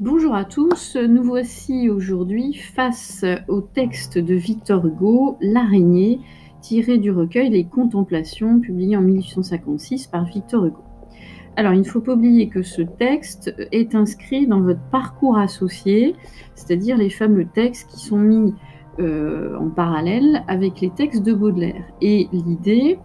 Bonjour à tous, nous voici aujourd'hui face au texte de Victor Hugo, L'araignée, tiré du recueil Les Contemplations, publié en 1856 par Victor Hugo. Alors, il ne faut pas oublier que ce texte est inscrit dans votre parcours associé, c'est-à-dire les fameux textes qui sont mis euh, en parallèle avec les textes de Baudelaire. Et l'idée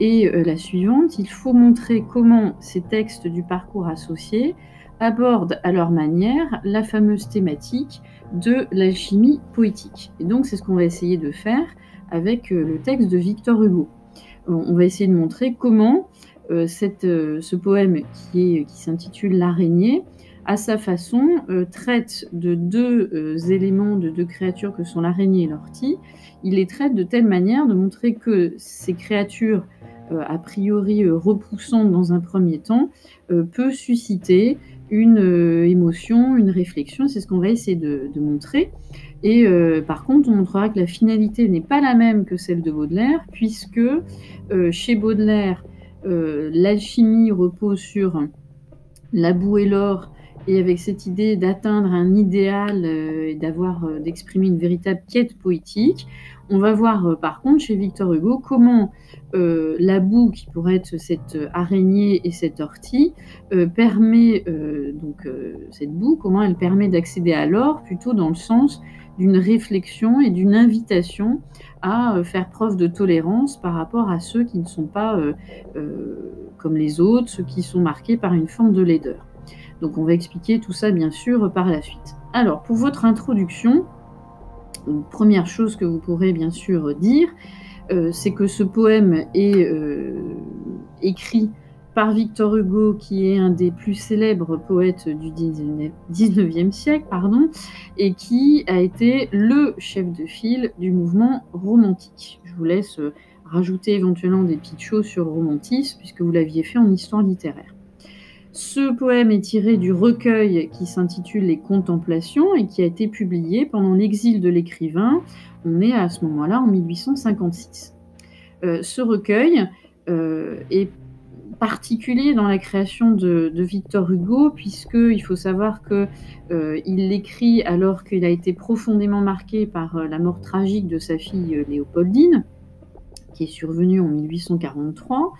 est euh, la suivante, il faut montrer comment ces textes du parcours associé abordent à leur manière la fameuse thématique de l'alchimie poétique. Et donc c'est ce qu'on va essayer de faire avec euh, le texte de Victor Hugo. On va essayer de montrer comment euh, euh, ce poème qui, qui s'intitule L'araignée, à sa façon, traite de deux éléments, de deux créatures que sont l'araignée et l'ortie. Il les traite de telle manière de montrer que ces créatures, a priori repoussantes dans un premier temps, peut susciter une euh, émotion, une réflexion. C'est ce qu'on va essayer de, montrer. Et euh, par contre, on montrera que la finalité n'est pas la même que celle de Baudelaire, puisque euh, chez Baudelaire, l'alchimie repose sur la boue et l'or, et avec cette idée d'atteindre un idéal et d'avoir, d'exprimer une véritable quête poétique. On va voir par contre chez Victor Hugo comment euh, la boue, qui pourrait être cette araignée et cette ortie, euh, permet, euh, donc cette boue, comment elle permet d'accéder à l'or, plutôt dans le sens d'une réflexion et d'une invitation à faire preuve de tolérance par rapport à ceux qui ne sont pas comme les autres, ceux qui sont marqués par une forme de laideur. Donc on va expliquer tout ça bien sûr par la suite. Alors pour votre introduction, première chose que vous pourrez bien sûr dire, euh, c'est que ce poème est euh, écrit par Victor Hugo, qui est un des plus célèbres poètes du 19e siècle, pardon, et qui a été le chef de file du mouvement romantique. Je vous laisse euh, rajouter éventuellement des petites choses sur romantisme, puisque vous l'aviez fait en histoire littéraire. Ce poème est tiré du recueil qui s'intitule Les Contemplations et qui a été publié pendant l'exil de l'écrivain. On est à ce moment-là en 1856. Euh, ce recueil euh, est particulier dans la création de, Victor Hugo, puisqu'il faut savoir qu'il euh, l'écrit alors qu'il a été profondément marqué par la mort tragique de sa fille Léopoldine, qui est survenue en 1843.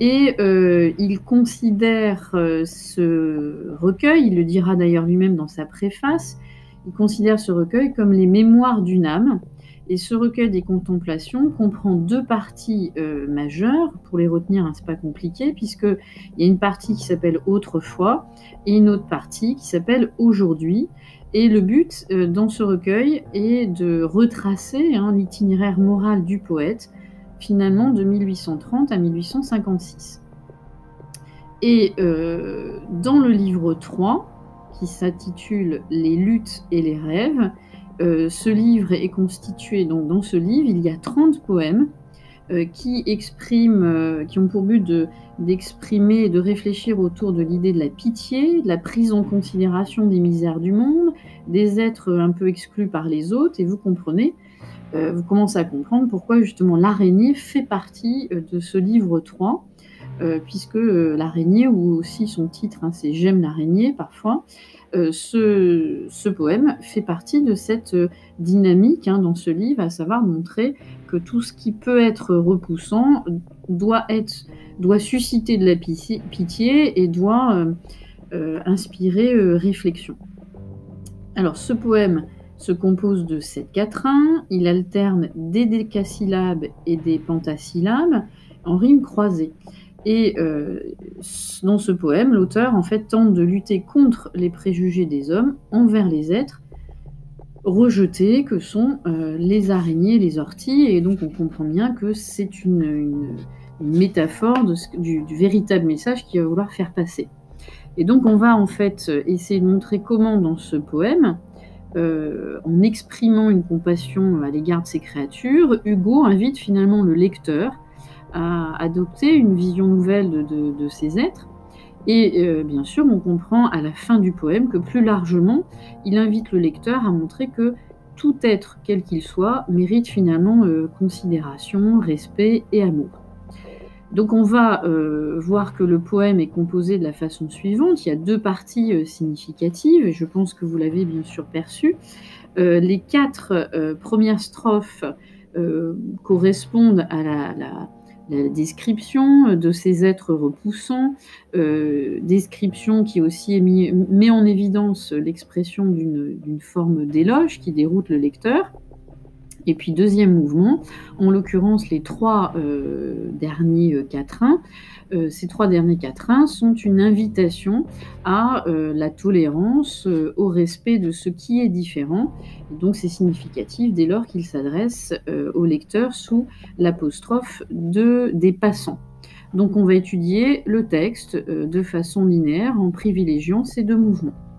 Et euh, il considère euh, ce recueil, il le dira d'ailleurs lui-même dans sa préface, il considère ce recueil comme les mémoires d'une âme. Et ce recueil des contemplations comprend deux parties euh, majeures. Pour les retenir, hein, c'est pas compliqué, puisqu'il y a une partie qui s'appelle Autrefois et une autre partie qui s'appelle Aujourd'hui. Et le but dans ce recueil est de retracer hein, l'itinéraire moral du poète finalement de 1830 à 1856. Et euh, dans le livre 3, qui s'intitule Les luttes et les rêves, euh, ce livre est constitué, donc dans ce livre, il y a 30 poèmes euh, qui expriment, qui ont pour but d'exprimer et de réfléchir autour de l'idée de la pitié, de la prise en considération des misères du monde, des êtres un peu exclus par les autres, et vous comprenez euh, vous commencez à comprendre pourquoi justement l'araignée fait partie euh, de ce livre 3, euh, puisque l'araignée, ou aussi son titre, hein, c'est J'aime l'araignée parfois, ce, poème fait partie de cette dynamique hein, dans ce livre, à savoir montrer que tout ce qui peut être repoussant doit, être, doit susciter de la pitié et doit inspirer réflexion. Alors ce poème se compose de sept quatrains, il alterne des décasyllabes et des pentasyllabes en rimes croisées. Et euh, dans ce poème, l'auteur en fait tente de lutter contre les préjugés des hommes envers les êtres rejetés que sont euh, les araignées, les orties, et donc on comprend bien que c'est une, métaphore du, du, véritable message qu'il va vouloir faire passer. Et donc on va en fait essayer de montrer comment dans ce poème, euh, en exprimant une compassion à l'égard de ces créatures, Hugo invite finalement le lecteur à adopter une vision nouvelle de, ces êtres. Et euh, bien sûr, on comprend à la fin du poème que plus largement, il invite le lecteur à montrer que tout être, quel qu'il soit, mérite finalement euh, considération, respect et amour. Donc on va voir que le poème est composé de la façon suivante. Il y a deux parties significatives, et je pense que vous l'avez bien sûr perçu. les quatre premières strophes correspondent à la description de ces êtres repoussants, euh, description qui aussi met en évidence l'expression d'une forme d'éloge qui déroute le lecteur. Et puis deuxième mouvement, en l'occurrence les trois euh, derniers euh, quatrains, euh, ces trois derniers quatrains sont une invitation à la tolérance, au respect de ce qui est différent. donc c'est significatif dès lors qu'il s'adresse au lecteur sous l'apostrophe de des passants. Donc on va étudier le texte de façon linéaire en privilégiant ces deux mouvements.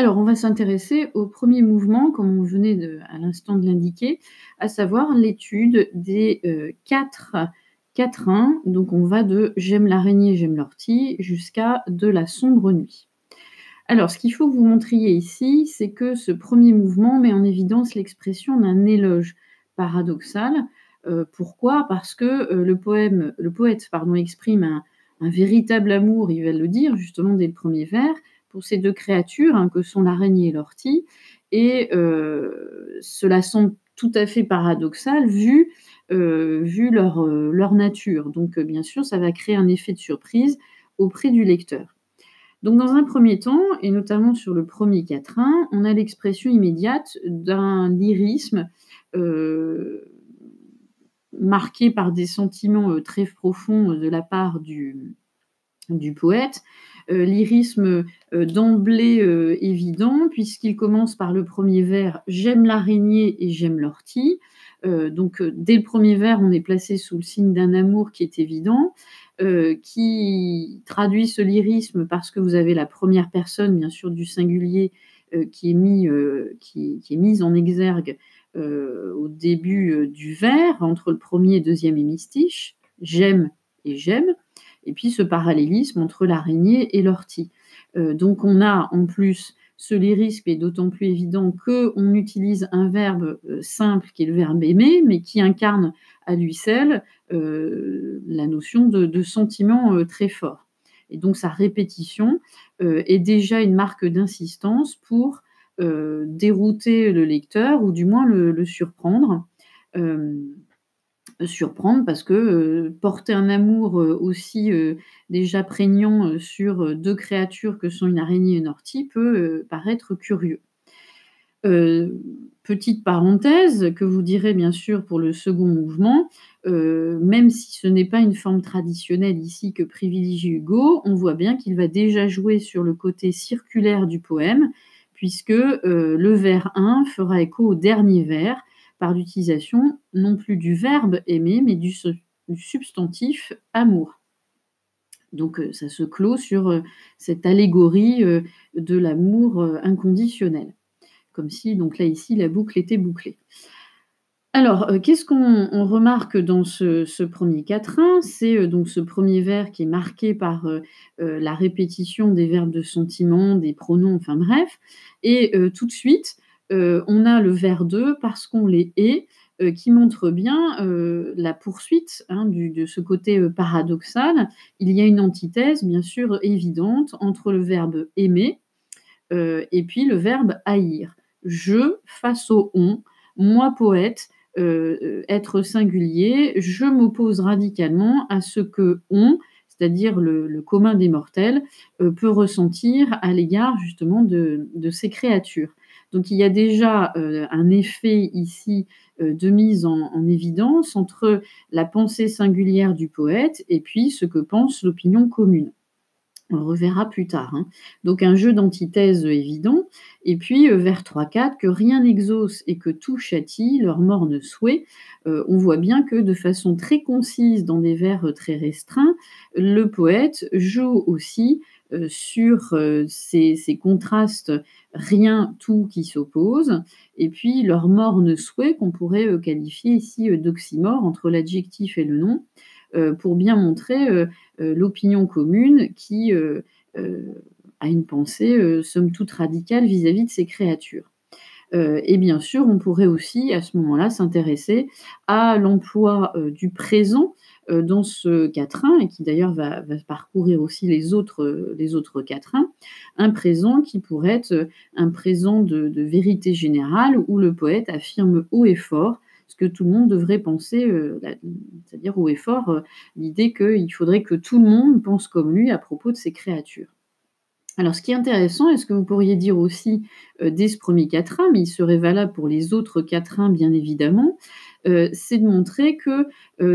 Alors, on va s'intéresser au premier mouvement, comme on venait à l'instant de l'indiquer, à savoir l'étude des euh, quatre quatrains. Donc, on va de J'aime l'araignée, j'aime l'ortie jusqu'à De la sombre nuit. Alors, ce qu'il faut que vous montriez ici, c'est que ce premier mouvement met en évidence l'expression d'un éloge paradoxal. Euh, pourquoi? Parce que euh, le, poème, le poète pardon, exprime un, un véritable amour, il va le dire justement dès le premier vers, pour ces deux créatures, hein, que sont l'araignée et l'ortie. Et euh, cela semble tout à fait paradoxal vu, euh, euh, leur, nature. Donc, bien sûr, ça va créer un effet de surprise auprès du lecteur. Donc, dans un premier temps, et notamment sur le premier quatrain, on a l'expression immédiate d'un lyrisme marqué par des sentiments très profonds de la part du, poète, lyrisme euh, d'emblée euh, évident, puisqu'il commence par le premier vers J'aime l'araignée et j'aime l'ortie. donc, dès le premier vers, on est placé sous le signe d'un amour qui est évident, qui traduit ce lyrisme parce que vous avez la première personne, bien sûr, du singulier qui, est mise en exergue au début du vers, entre le premier et deuxième hémistiche. J'aime et j'aime et puis ce parallélisme entre l'araignée et l'ortie. Euh, donc on a en plus ce lyrisme est d'autant plus évident qu'on utilise un verbe euh, simple qui est le verbe aimer, mais qui incarne à lui seul euh, la notion de, sentiment très fort. Et donc sa répétition est déjà une marque d'insistance pour dérouter le lecteur ou du moins le, le surprendre surprendre parce que euh, porter un amour euh, aussi euh, déjà prégnant sur deux créatures que sont une araignée et une ortie peut paraître curieux. petite parenthèse que vous direz bien sûr pour le second mouvement, même si ce n'est pas une forme traditionnelle ici que privilégie Hugo, on voit bien qu'il va déjà jouer sur le côté circulaire du poème, puisque le vers 1 fera écho au dernier vers, par l'utilisation non plus du verbe aimer, mais du, substantif amour. Donc euh, ça se clôt sur euh, cette allégorie euh, de l'amour inconditionnel, comme si donc là ici la boucle était bouclée. Alors, qu'est-ce qu'on remarque dans ce, premier quatrain? C'est donc ce premier vers qui est marqué par la répétition des verbes de sentiment, des pronoms, enfin bref. Et tout de suite, euh, on a le vers 2 parce qu'on les est, euh, qui montre bien euh, la poursuite hein, de ce côté paradoxal. Il y a une antithèse, bien sûr, évidente entre le verbe aimer et puis le verbe haïr. Je face au on, moi poète, être singulier, je m'oppose radicalement à ce que on, c'est-à-dire le, commun des mortels, peut ressentir à l'égard justement de, ces créatures. Donc il y a déjà euh, un effet ici euh, de mise en, évidence entre la pensée singulière du poète et puis ce que pense l'opinion commune. On le reverra plus tard. Hein. Donc un jeu d'antithèse évident. Et puis euh, vers 3-4, que rien n'exauce et que tout châtie, leur morne souhait. on voit bien que de façon très concise, dans des vers très restreints, le poète joue aussi sur euh, ces, contrastes rien, tout qui s'oppose, et puis leur morne souhait qu'on pourrait euh, qualifier ici d'oxymore entre l'adjectif et le nom, pour bien montrer l'opinion commune qui à une pensée, somme toute radicale vis-à-vis de ces créatures. Et bien sûr, on pourrait aussi, à ce moment-là, s'intéresser à l'emploi du présent dans ce quatrain, et qui d'ailleurs va, parcourir aussi les autres, les quatrains, un présent qui pourrait être un présent de, vérité générale, où le poète affirme haut et fort ce que tout le monde devrait penser, c'est-à-dire haut et fort l'idée qu'il faudrait que tout le monde pense comme lui à propos de ces créatures. Alors, ce qui est intéressant, et ce que vous pourriez dire aussi dès ce premier quatrain, mais il serait valable pour les autres quatrains, bien évidemment, c'est de montrer que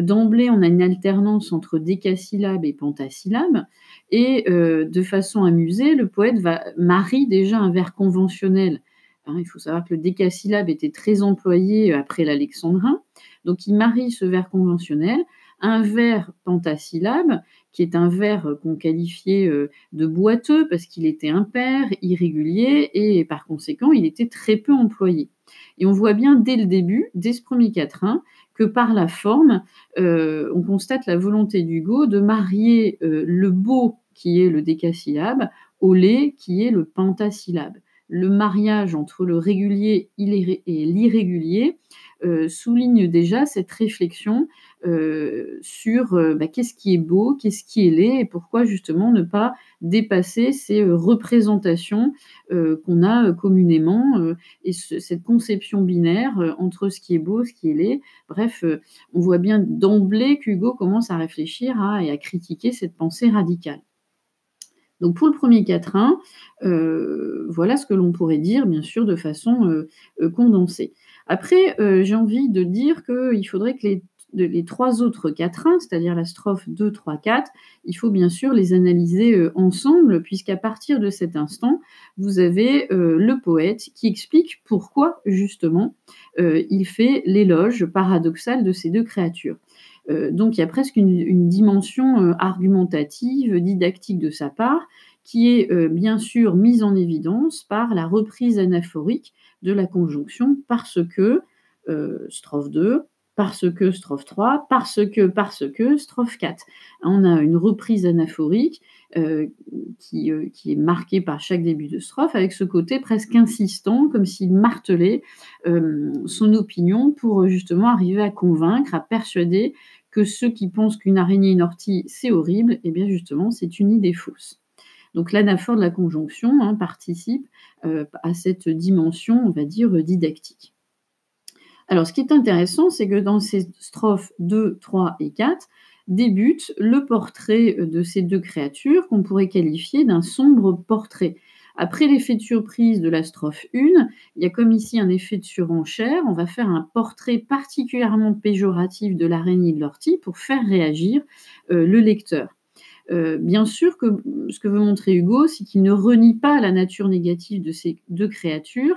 d'emblée, on a une alternance entre décasyllabes et pentasyllabes, et de façon amusée, le poète va marie déjà un vers conventionnel. Hein, il faut savoir que le décasyllabe était très employé après l'alexandrin, donc il marie ce vers conventionnel un vers pentasyllabe, qui est un vers qu'on qualifiait euh, de boiteux parce qu'il était impair, irrégulier et par conséquent il était très peu employé. Et on voit bien dès le début, dès ce premier quatrain, que par la forme, euh, on constate la volonté d'Hugo de marier euh, le beau, qui est le décasyllabe, au lait, qui est le pentasyllabe. Le mariage entre le régulier et l'irrégulier souligne déjà cette réflexion euh, sur euh, bah, qu'est-ce qui est beau, qu'est-ce qui est laid, et pourquoi justement ne pas dépasser ces euh, représentations qu'on a communément et cette conception binaire entre ce qui est beau, ce qui est laid. Bref, on voit bien d'emblée qu'Hugo commence à réfléchir et à critiquer cette pensée radicale. Donc pour le premier quatrain, voilà ce que l'on pourrait dire, bien sûr, de façon condensée. Après, j'ai envie de dire qu'il faudrait que les trois autres quatrains, c'est-à-dire la strophe 2, 3, 4, il faut bien sûr les analyser euh, ensemble, puisqu'à partir de cet instant, vous avez euh, le poète qui explique pourquoi, justement, euh, il fait l'éloge paradoxal de ces deux créatures. donc il y a presque une, dimension argumentative, didactique de sa part, qui est bien sûr mise en évidence par la reprise anaphorique de la conjonction, parce que, strophe 2, parce que strophe 3, parce que, parce que strophe 4. On a une reprise anaphorique euh, qui, euh, qui, est marquée par chaque début de strophe, avec ce côté presque insistant, comme s'il martelait euh, son opinion pour justement arriver à convaincre, à persuader que ceux qui pensent qu'une araignée, une ortie, c'est horrible, et eh bien justement, c'est une idée fausse. Donc l'anaphore de la conjonction hein, participe à cette dimension, on va dire, didactique. Alors, ce qui est intéressant, c'est que dans ces strophes 2, 3 et 4, débute le portrait de ces deux créatures qu'on pourrait qualifier d'un sombre portrait. Après l'effet de surprise de la strophe 1, il y a comme ici un effet de surenchère. On va faire un portrait particulièrement péjoratif de l'araignée de l'ortie pour faire réagir euh, le lecteur. Euh, bien sûr que ce que veut montrer Hugo, c'est qu'il ne renie pas la nature négative de ces deux créatures.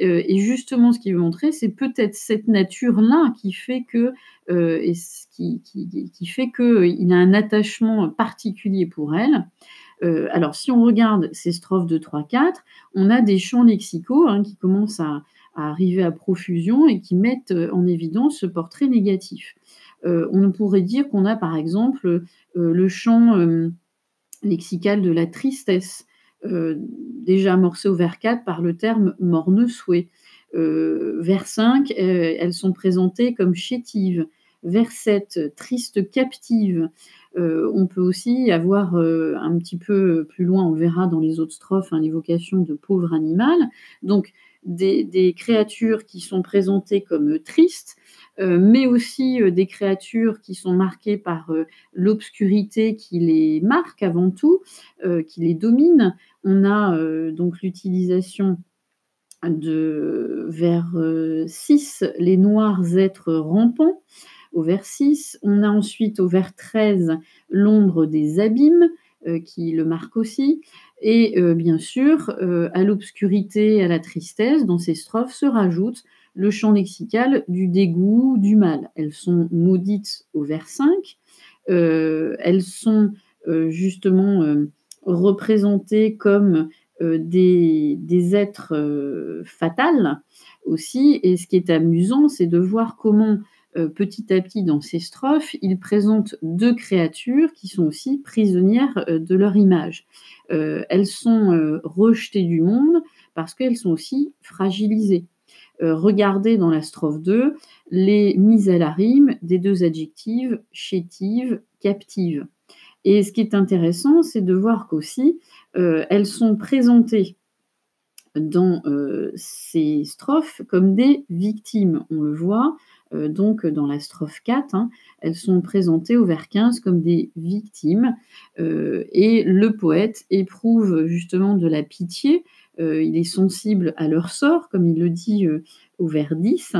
Euh, et justement, ce qu'il veut montrer, c'est peut-être cette nature-là qui fait que, euh, qui, qu'il a un attachement particulier pour elle. alors, si on regarde ces strophes de 3-4, on a des champs lexicaux hein, qui commencent à, arriver à profusion et qui mettent en évidence ce portrait négatif. Euh, on pourrait dire qu'on a par exemple euh, le champ euh, lexical de la tristesse, déjà amorcé au vers 4 par le terme morne souhait. vers 5, elles sont présentées comme chétives. Vers 7, triste captive. on peut aussi avoir un petit peu plus loin, on verra dans les autres strophes, hein, l'évocation de pauvre animal. Donc, des, créatures qui sont présentées comme tristes, mais aussi euh, des créatures qui sont marquées par euh, l'obscurité qui les marque avant tout, qui les domine. On a donc l'utilisation de vers 6, les noirs êtres rampants. Au vers 6, on a ensuite au vers 13 l'ombre des abîmes, qui le marque aussi. Et bien sûr, à l'obscurité, à la tristesse, dans ces strophes se rajoute le champ lexical du dégoût, du mal. Elles sont maudites au vers 5, euh, elles sont euh, justement euh, représentées comme des, êtres fatals aussi, et ce qui est amusant, c'est de voir comment petit à petit dans ces strophes, il présente deux créatures qui sont aussi prisonnières de leur image. elles sont rejetées du monde parce qu'elles sont aussi fragilisées. Regardez dans la strophe 2 les mises à la rime des deux adjectives chétives, captives. Et ce qui est intéressant, c'est de voir qu'aussi, elles sont présentées dans euh, ces strophes comme des victimes. On le voit euh, donc dans la strophe 4, hein, elles sont présentées au vers 15 comme des victimes euh, et le poète éprouve justement de la pitié, il est sensible à leur sort, comme il le dit au vers 10.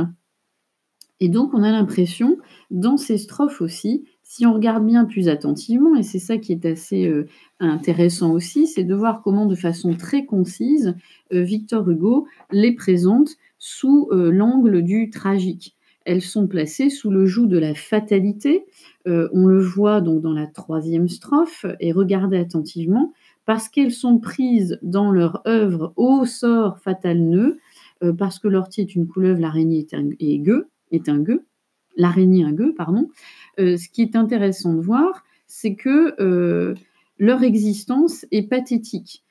Et donc on a l'impression, dans ces strophes aussi, si on regarde bien plus attentivement, et c'est ça qui est assez euh, intéressant aussi, c'est de voir comment de façon très concise, euh, Victor Hugo les présente sous euh, l'angle du tragique. Elles sont placées sous le joug de la fatalité. on le voit donc dans la troisième strophe, et regardez attentivement, parce qu'elles sont prises dans leur œuvre au sort fatal nœud, parce que l'ortie est une couleuvre, l'araignée est un, gueux, est un gueux, l'araignée un pardon, euh, ce qui est intéressant de voir, c'est que euh, leur existence est pathétique.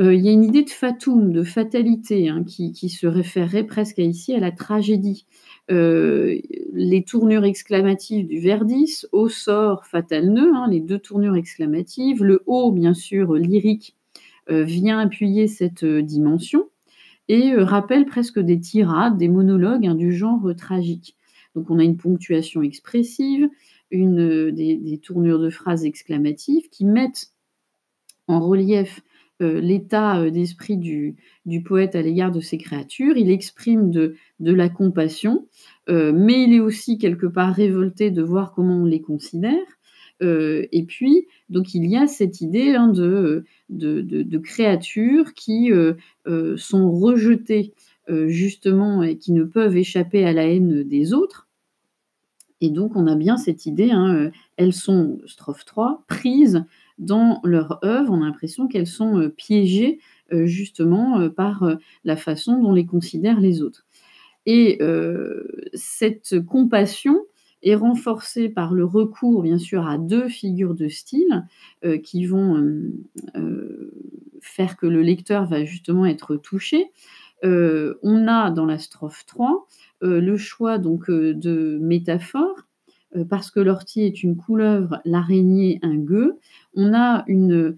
Euh, il y a une idée de fatum, de fatalité, hein, qui, se référerait presque ici à la tragédie. Les tournures exclamatives du vers 10, au sort fatal nœud, hein, les deux tournures exclamatives, le haut, bien sûr, lyrique, vient appuyer cette dimension et rappelle presque des tirades, des monologues hein, du genre tragique. Donc on a une ponctuation expressive, euh, des, tournures de phrases exclamatives qui mettent en relief euh, l'état euh, d'esprit du, poète à l'égard de ces créatures. Il exprime de, la compassion, mais il est aussi quelque part révolté de voir comment on les considère. et puis, donc il y a cette idée hein, de, créatures qui sont rejetées justement et qui ne peuvent échapper à la haine des autres. Et donc, on a bien cette idée, hein, euh, elles sont, strophe 3, prises dans leur œuvre, on a l'impression qu'elles sont euh, piégées euh, justement par la façon dont les considèrent les autres. Et cette compassion est renforcée par le recours, bien sûr, à deux figures de style qui vont faire que le lecteur va justement être touché. on a dans la strophe 3 euh, le choix donc euh, de métaphores, euh, parce que l'ortie est une couleuvre, l'araignée un gueux, on a une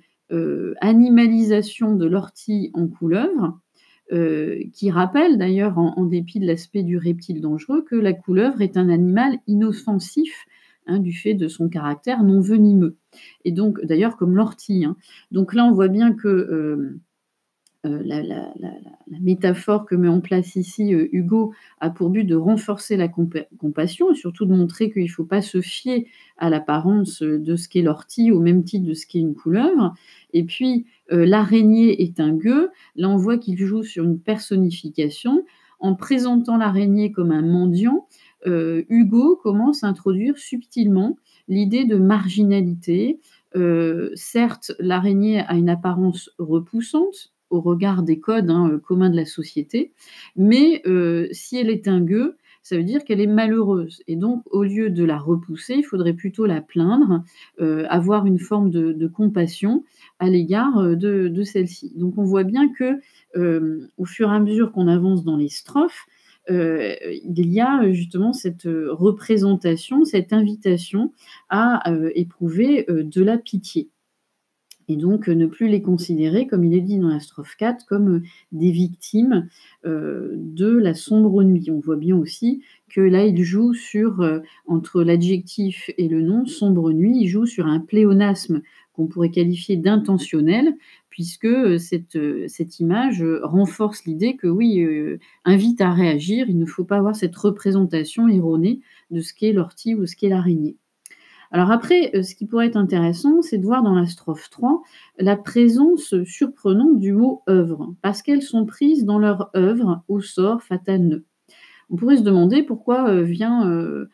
animalisation de l'ortie en couleuvre, qui rappelle d'ailleurs, en, dépit de l'aspect du reptile dangereux, que la couleuvre est un animal inoffensif hein, du fait de son caractère non venimeux. Et donc, d'ailleurs, comme l'ortie. Hein. Donc là, on voit bien que euh, la, métaphore que met en place ici euh, Hugo a pour but de renforcer la compassion et surtout de montrer qu'il ne faut pas se fier à l'apparence de ce qu'est l'ortie au même titre de ce qu'est une couleuvre. Et puis, euh, l'araignée est un gueux. Là, on voit qu'il joue sur une personnification. En présentant l'araignée comme un mendiant, Hugo commence à introduire subtilement l'idée de marginalité. certes, l'araignée a une apparence repoussante, au regard des codes hein, euh, communs de la société. Mais euh, si elle est un gueux, ça veut dire qu'elle est malheureuse. Et donc, au lieu de la repousser, il faudrait plutôt la plaindre, euh, avoir une forme de, compassion à l'égard de, celle-ci. Donc, on voit bien que, au fur et à mesure qu'on avance dans les strophes, il y a justement cette représentation, cette invitation à éprouver de la pitié et donc euh, ne plus les considérer, comme il est dit dans la strophe 4, comme euh, des victimes euh, de la sombre nuit. On voit bien aussi que là, il joue sur, entre l'adjectif et le nom, sombre nuit, il joue sur un pléonasme qu'on pourrait qualifier d'intentionnel, puisque cette, cette, image renforce l'idée que oui, invite à réagir, il ne faut pas avoir cette représentation erronée de ce qu'est l'ortie ou ce qu'est l'araignée. Alors après, euh, ce qui pourrait être intéressant, c'est de voir dans la strophe 3 la présence surprenante du mot œuvre, parce qu'elles sont prises dans leur œuvre au sort fatal On pourrait se demander pourquoi euh, vient euh,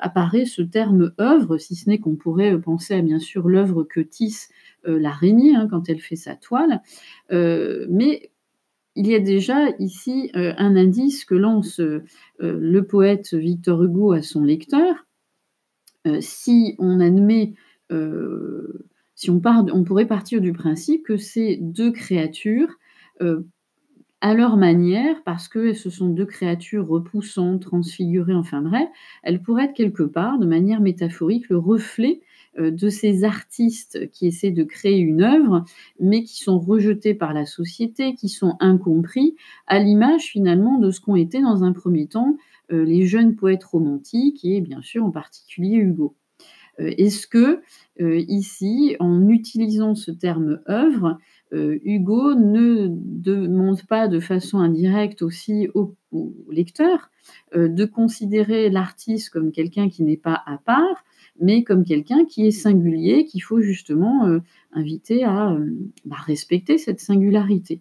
apparaître ce terme œuvre, si ce n'est qu'on pourrait penser à bien sûr l'œuvre que tisse l'araignée hein, quand elle fait sa toile. mais il y a déjà ici un indice que lance le poète Victor Hugo à son lecteur. Si on admet, si on, part, on pourrait partir du principe que ces deux créatures à leur manière, parce que ce sont deux créatures repoussantes, transfigurées, enfin bref, elles pourraient être quelque part, de manière métaphorique, le reflet euh, de ces artistes qui essaient de créer une œuvre, mais qui sont rejetés par la société, qui sont incompris, à l'image finalement de ce qu'ont été dans un premier temps euh, les jeunes poètes romantiques, et bien sûr en particulier Hugo. Euh, est-ce que ici, en utilisant ce terme œuvre, euh, Hugo ne demande pas de façon indirecte aussi au, lecteur euh, de considérer l'artiste comme quelqu'un qui n'est pas à part, mais comme quelqu'un qui est singulier, qu'il faut justement euh, inviter à bah, respecter cette singularité.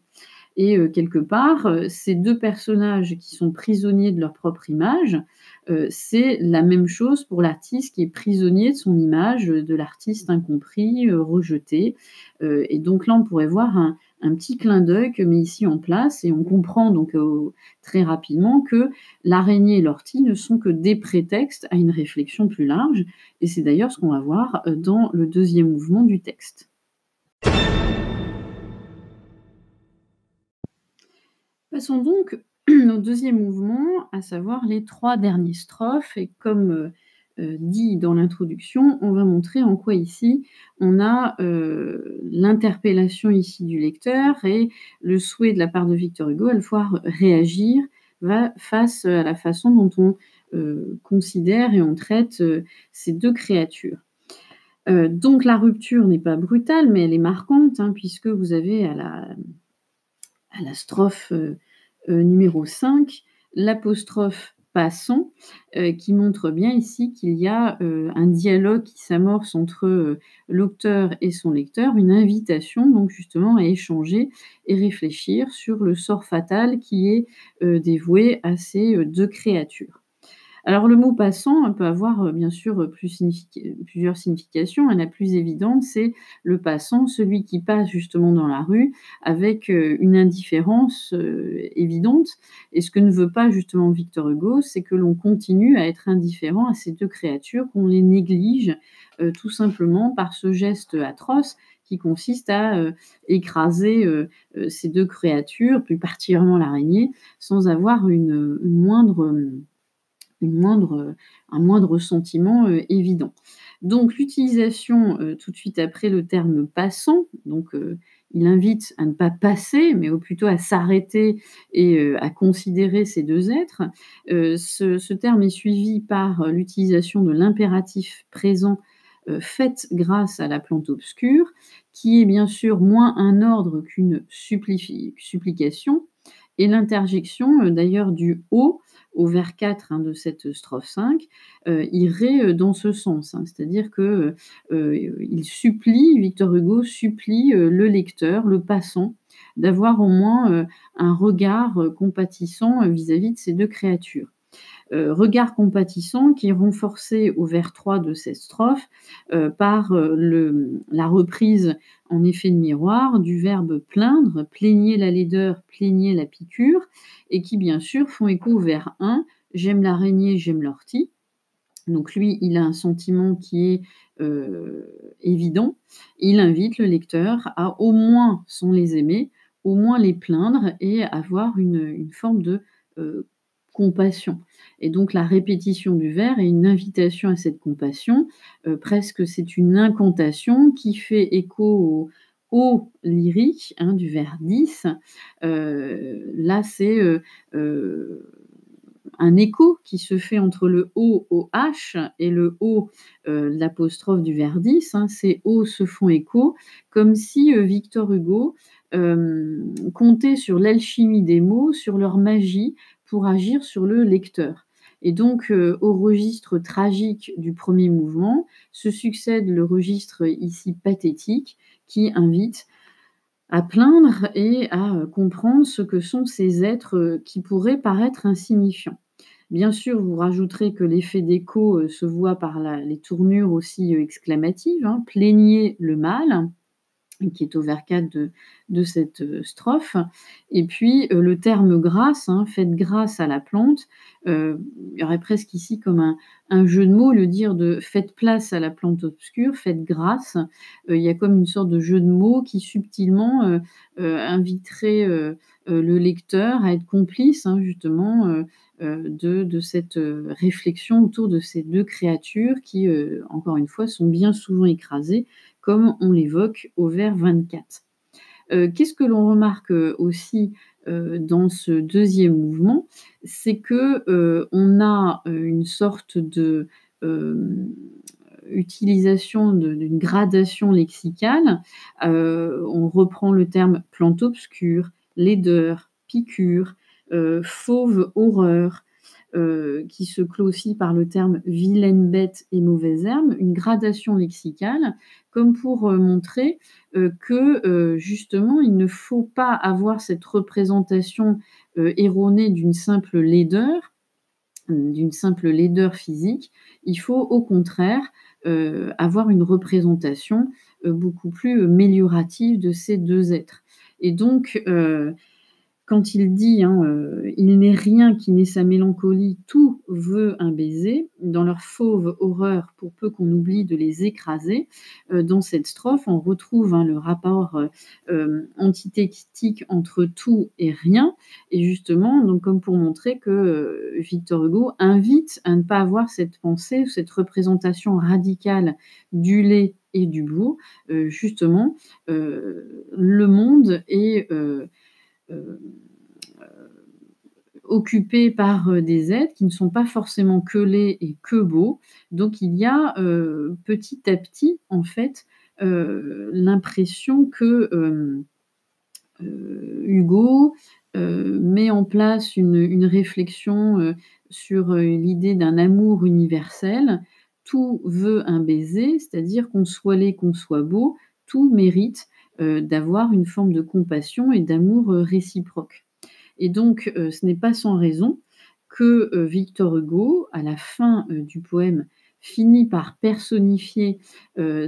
Et quelque part, ces deux personnages qui sont prisonniers de leur propre image, c'est la même chose pour l'artiste qui est prisonnier de son image, de l'artiste incompris, rejeté. et donc là, on pourrait voir un, petit clin d'œil que met ici en place et on comprend donc très rapidement que l'araignée et l'ortie ne sont que des prétextes à une réflexion plus large. Et c'est d'ailleurs ce qu'on va voir dans le deuxième mouvement du texte. Passons donc au deuxième mouvement, à savoir les trois dernières strophes. Et comme euh, euh, dit dans l'introduction, on va montrer en quoi ici on a euh, l'interpellation ici du lecteur et le souhait de la part de Victor Hugo à le voir réagir face à la façon dont on considère et on traite ces deux créatures. donc la rupture n'est pas brutale, mais elle est marquante, hein, puisque vous avez à la, à strophe euh, euh, numéro 5 l'apostrophe passant, euh, qui montre bien ici qu'il y a un dialogue qui s'amorce entre l'auteur et son lecteur, une invitation donc justement à échanger et réfléchir sur le sort fatal qui est dévoué à ces deux créatures. Alors le mot passant peut avoir euh, bien sûr euh, plusieurs significations. La plus évidente, c'est le passant, celui qui passe justement dans la rue avec euh, une indifférence évidente. Et ce que ne veut pas justement Victor Hugo, c'est que l'on continue à être indifférent à ces deux créatures, qu'on les néglige tout simplement par ce geste atroce qui consiste à écraser ces deux créatures, plus particulièrement l'araignée, sans avoir une moindre moindre, un moindre sentiment euh, évident. Donc l'utilisation euh, tout de suite après le terme passant, donc euh, il invite à ne pas passer, mais plutôt à s'arrêter et à considérer ces deux êtres. Ce, terme est suivi par l'utilisation de l'impératif présent fait grâce à la plante obscure, qui est bien sûr moins un ordre qu'une supplication, et l'interjection d'ailleurs du haut au vers 4 hein, de cette strophe 5, euh, irait euh, dans ce sens. Hein. C'est-à-dire que euh, il supplie, Victor Hugo supplie le lecteur, le passant, d'avoir au moins un regard compatissant vis-à-vis de ces deux créatures. Regard compatissant qui est renforcé au vers 3 de cette strophe par la reprise en effet de miroir du verbe plaindre, plaignez la laideur, plaignez la piqûre, et qui bien sûr font écho vers 1, j'aime l'araignée, j'aime l'ortie. Donc lui, il a un sentiment qui est euh, évident. Il invite le lecteur à au moins, sans les aimer, au moins les plaindre et avoir une, forme de euh, compassion. Et donc la répétition du vers est une invitation à cette compassion, euh, presque c'est une incantation qui fait écho au, lyrique hein, du vers 10. Euh, là c'est euh, un écho qui se fait entre le O au H et le O, l'apostrophe du vers 10. Hein. ces O se font écho, comme si Victor Hugo comptait sur l'alchimie des mots, sur leur magie, agir sur le lecteur. Et donc, euh, au registre tragique du premier mouvement, se succède le registre ici pathétique qui invite à plaindre et à euh, comprendre ce que sont ces êtres euh, qui pourraient paraître insignifiants. Bien sûr, vous rajouterez que l'effet d'écho se voit par les tournures aussi exclamatives, hein, plaignez le mal, qui est au vers 4 de, cette euh, strophe. Et puis euh, le terme grâce, hein, faites grâce à la plante, euh, il y aurait presque ici comme un, jeu de mots, le dire de faites place à la plante obscure, faites grâce. il y a comme une sorte de jeu de mots qui subtilement inviterait le lecteur à être complice hein, justement de, de, cette réflexion autour de ces deux créatures qui, encore une fois, sont bien souvent écrasées comme on l'évoque au vers 24. Euh, qu'est-ce que l'on remarque euh, aussi euh, dans ce deuxième mouvement? C'est que on a une sorte de utilisation d'une gradation lexicale. on reprend le terme plante obscure, laideur, piqûre, fauve horreur, euh, qui se clôt aussi par le terme vilaine bête et mauvaise herbe, une gradation lexicale, comme pour euh, montrer euh, que justement il ne faut pas avoir cette représentation erronée d'une simple laideur, d'une simple laideur physique, il faut au contraire avoir une représentation beaucoup plus améliorative de ces deux êtres. Et donc, quand il dit hein, euh, Il n'est rien qui n'ait sa mélancolie, tout veut un baiser, dans leur fauve horreur, pour peu qu'on oublie de les écraser, euh, dans cette strophe, on retrouve hein, le rapport euh, antithétique entre tout et rien, et justement, donc, comme pour montrer que Victor Hugo invite à ne pas avoir cette pensée, cette représentation radicale du lait et du beau, justement, le monde est euh, euh, occupés par euh, des êtres qui ne sont pas forcément que laids et que beaux. Donc il y a petit à petit, en fait, l'impression que Hugo met en place une, réflexion sur l'idée d'un amour universel. Tout veut un baiser, c'est-à-dire qu'on soit laid, qu'on soit beau, tout mérite euh, d'avoir une forme de compassion et d'amour euh, réciproque. Et donc, euh, ce n'est pas sans raison que Victor Hugo, à la fin du poème, finit par personnifier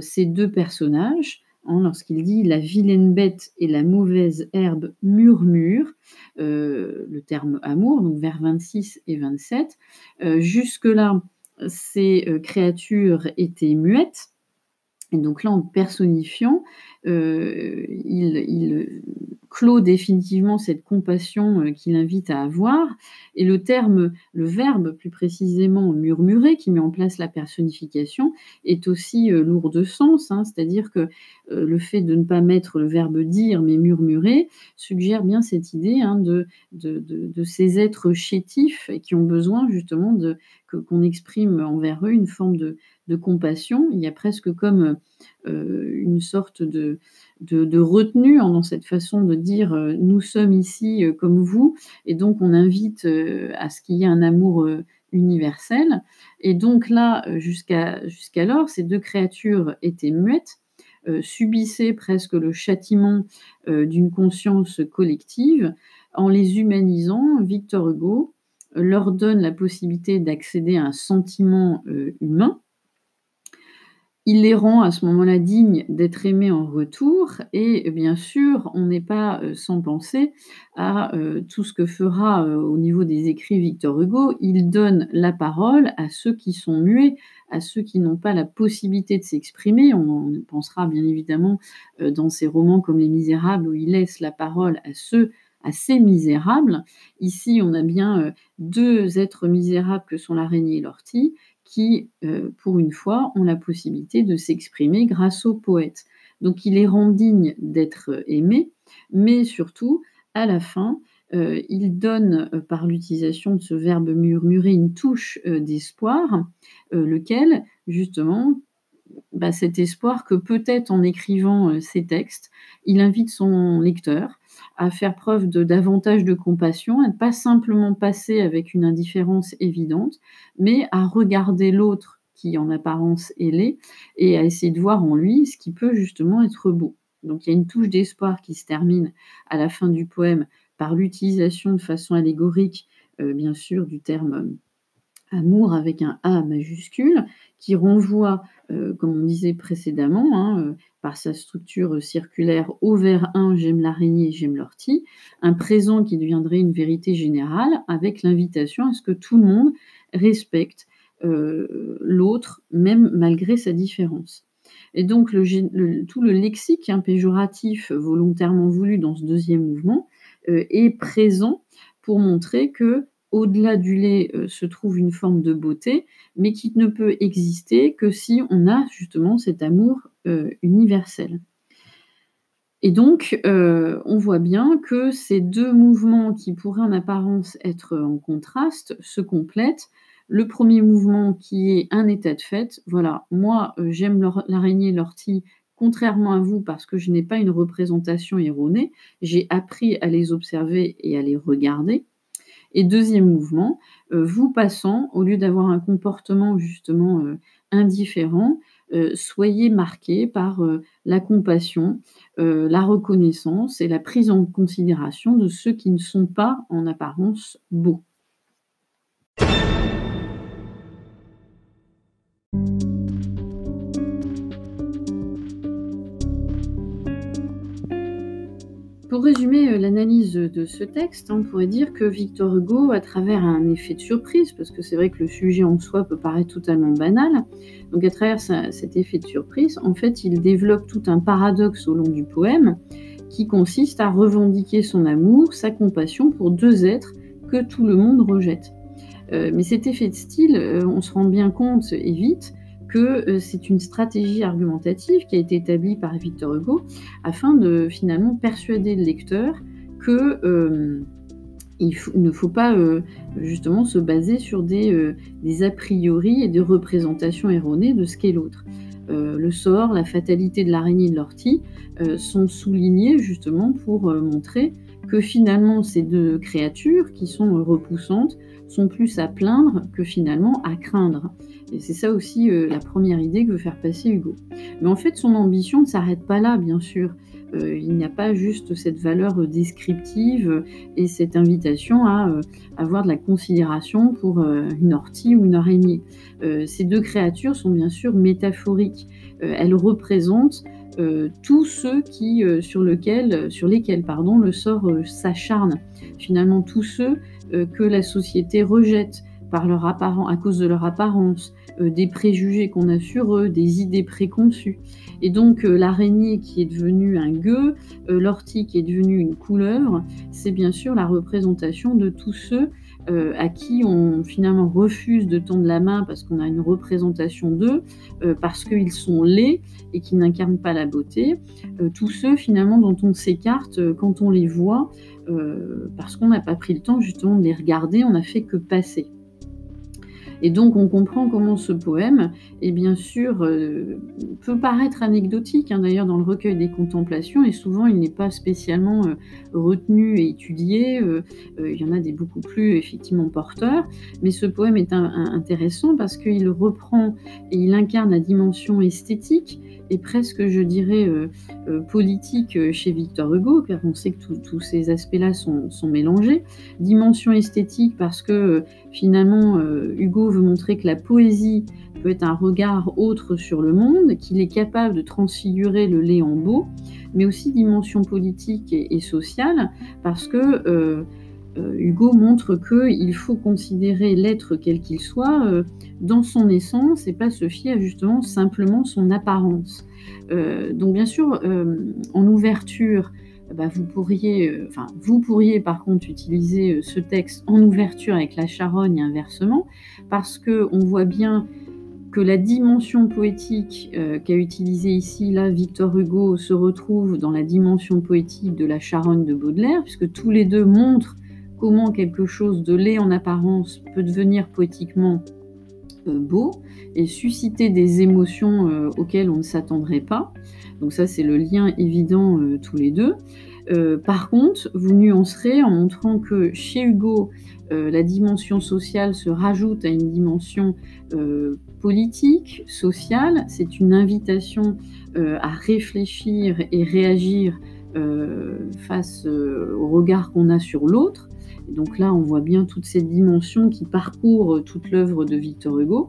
ces deux personnages hein, lorsqu'il dit la vilaine bête et la mauvaise herbe murmurent, le terme amour, donc vers 26 et 27. Jusque-là, ces créatures étaient muettes, et donc là, en personnifiant, euh, il, clôt définitivement cette compassion euh, qu'il invite à avoir. Et le terme, le verbe plus précisément murmurer, qui met en place la personnification, est aussi euh, lourd de sens. Hein. C'est-à-dire que le fait de ne pas mettre le verbe dire, mais murmurer, suggère bien cette idée hein, de, de, ces êtres chétifs et qui ont besoin justement de, qu'on exprime envers eux une forme de, de compassion. Il y a presque comme euh, une sorte de, de, retenue dans cette façon de dire euh, nous sommes ici euh, comme vous, et donc on invite à ce qu'il y ait un amour universel. Et donc là, jusqu'à jusqu'alors, ces deux créatures étaient muettes, subissaient presque le châtiment d'une conscience collective. En les humanisant, Victor Hugo leur donne la possibilité d'accéder à un sentiment humain il les rend à ce moment-là dignes d'être aimés en retour. Et bien sûr, on n'est pas euh, sans penser à euh, tout ce que fera euh, au niveau des écrits Victor Hugo. Il donne la parole à ceux qui sont muets, à ceux qui n'ont pas la possibilité de s'exprimer. On pensera bien évidemment dans ses romans comme Les Misérables où il laisse la parole à ceux assez misérables. Ici, on a bien deux êtres misérables que sont l'araignée et l'ortie, qui, euh, pour une fois, ont la possibilité de s'exprimer grâce au poète. Donc il les rend dignes d'être aimés, mais surtout, à la fin, euh, il donne, euh, par l'utilisation de ce verbe murmurer, une touche d'espoir, lequel, justement, bah, cet espoir que peut-être en écrivant ces textes, il invite son lecteur à faire preuve de davantage de compassion, à ne pas simplement passer avec une indifférence évidente, mais à regarder l'autre qui en apparence est laid et à essayer de voir en lui ce qui peut justement être beau. Donc il y a une touche d'espoir qui se termine à la fin du poème par l'utilisation de façon allégorique, euh, bien sûr, du terme amour avec un A majuscule, qui renvoie, comme on disait précédemment, hein, par sa structure circulaire au vers 1, j'aime l'araignée, j'aime l'ortie, un présent qui deviendrait une vérité générale avec l'invitation à ce que tout le monde respecte l'autre, même malgré sa différence. Et donc tout le lexique hein, péjoratif volontairement voulu dans ce deuxième mouvement est présent pour montrer que au-delà du lait euh, se trouve une forme de beauté, mais qui ne peut exister que si on a justement cet amour euh, universel. Et donc, euh, on voit bien que ces deux mouvements qui pourraient en apparence être en contraste se complètent. Le premier mouvement qui est un état de fait, voilà, moi j'aime l'araignée, l'ortie, contrairement à vous parce que je n'ai pas une représentation erronée, j'ai appris à les observer et à les regarder. Et deuxième mouvement, euh, vous passant, au lieu d'avoir un comportement justement euh, indifférent, euh, soyez marqué par la compassion, la reconnaissance et la prise en considération de ceux qui ne sont pas en apparence beaux. Pour résumer euh, l'analyse de ce texte, on pourrait dire que Victor Hugo, à travers un effet de surprise, parce que c'est vrai que le sujet en soi peut paraître totalement banal, donc à travers cet effet de surprise, en fait, il développe tout un paradoxe au long du poème qui consiste à revendiquer son amour, sa compassion pour deux êtres que tout le monde rejette. Euh, mais cet effet de style, euh, on se rend bien compte et vite que euh, c'est une stratégie argumentative qui a été établie par Victor Hugo afin de finalement persuader le lecteur que euh, ne faut pas euh, justement se baser sur des, des, a priori et des représentations erronées de ce qu'est l'autre. le sort, la fatalité de l'araignée de l'ortie sont soulignés justement pour montrer que finalement ces deux créatures qui sont repoussantes sont plus à plaindre que finalement à craindre. Et c'est ça aussi euh, la première idée que veut faire passer Hugo. Mais en fait, son ambition ne s'arrête pas là, bien sûr. Euh, il n'y a pas juste cette valeur descriptive et cette invitation à euh, avoir de la considération pour une ortie ou une araignée. ces deux créatures sont bien sûr métaphoriques. elles représentent tous ceux qui, sur, lequel, sur lesquels pardon, le sort s'acharne. Finalement, tous ceux que la société rejette par leur apparent, à cause de leur apparance, euh, des préjugés qu'on a sur eux, des idées préconçues. Et donc euh, l'araignée qui est devenue un gueux, euh, l'ortie qui est devenue une couleuvre, c'est bien sûr la représentation de tous ceux à qui on finalement refuse de tendre la main parce qu'on a une représentation d'eux, parce qu'ils sont laids et qui n'incarnent pas la beauté. tous ceux finalement dont on s'écarte quand on les voit, parce qu'on n'a pas pris le temps justement de les regarder, on n'a fait que passer. Et donc on comprend comment ce poème, est bien sûr, euh, peut paraître anecdotique, hein, d'ailleurs dans le recueil des contemplations, et souvent il n'est pas spécialement euh, retenu et étudié, euh, il y en a des beaucoup plus effectivement porteurs, mais ce poème est intéressant parce qu'il reprend et il incarne la dimension esthétique et presque, je dirais, euh, euh, politique euh, chez Victor Hugo, car on sait que tous ces aspects-là sont, mélangés. Dimension esthétique parce que finalement, Hugo veut montrer que la poésie peut être un regard autre sur le monde, qu'il est capable de transfigurer le lait en beau, mais aussi dimension politique et, sociale, parce que Hugo montre qu'il faut considérer l'être quel qu'il soit dans son essence et pas se fier à justement simplement son apparence. Euh, donc bien sûr, euh, en ouverture, bah, vous pourriez, euh, enfin, vous pourriez par contre utiliser ce texte en ouverture avec la charogne et inversement, parce que on voit bien que la dimension poétique qu'a utilisée ici là Victor Hugo se retrouve dans la dimension poétique de la charogne de Baudelaire, puisque tous les deux montrent comment quelque chose de laid en apparence peut devenir poétiquement beau et susciter des émotions euh, auxquelles on ne s'attendrait pas. Donc ça, c'est le lien évident euh, tous les deux. Euh, par contre, vous nuancerez en montrant que chez Hugo, la dimension sociale se rajoute à une dimension politique, sociale. C'est une invitation à réfléchir et réagir face au regard qu'on a sur l'autre. Donc là, on voit bien toute cette dimension qui parcourt toute l'œuvre de Victor Hugo.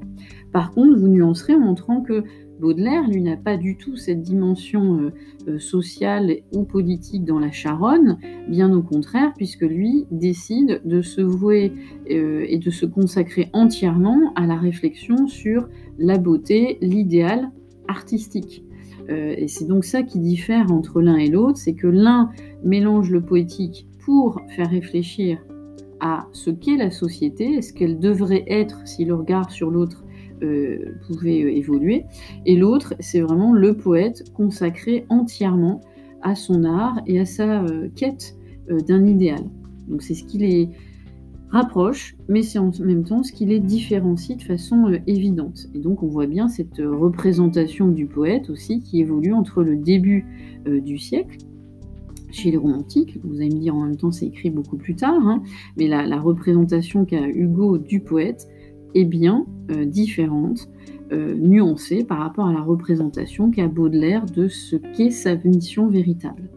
Par contre, vous nuancerez en montrant que Baudelaire, lui, n'a pas du tout cette dimension euh, euh, sociale ou politique dans la Charonne, bien au contraire, puisque lui décide de se vouer euh, et de se consacrer entièrement à la réflexion sur la beauté, l'idéal artistique. et c'est donc ça qui diffère entre l'un et l'autre, c'est que l'un mélange le poétique pour faire réfléchir à ce qu'est la société, ce qu'elle devrait être si le regard sur l'autre euh, pouvait euh, évoluer. Et l'autre, c'est vraiment le poète consacré entièrement à son art et à sa euh, quête d'un idéal. Donc c'est ce qui les rapproche, mais c'est en même temps ce qui les différencie de façon évidente. Et donc on voit bien cette représentation du poète aussi qui évolue entre le début du siècle, chez les romantiques, vous allez me dire en même temps c'est écrit beaucoup plus tard, hein, mais la, représentation qu'a Hugo du poète est bien euh, différente, euh, nuancée par rapport à la représentation qu'a Baudelaire de ce qu'est sa mission véritable.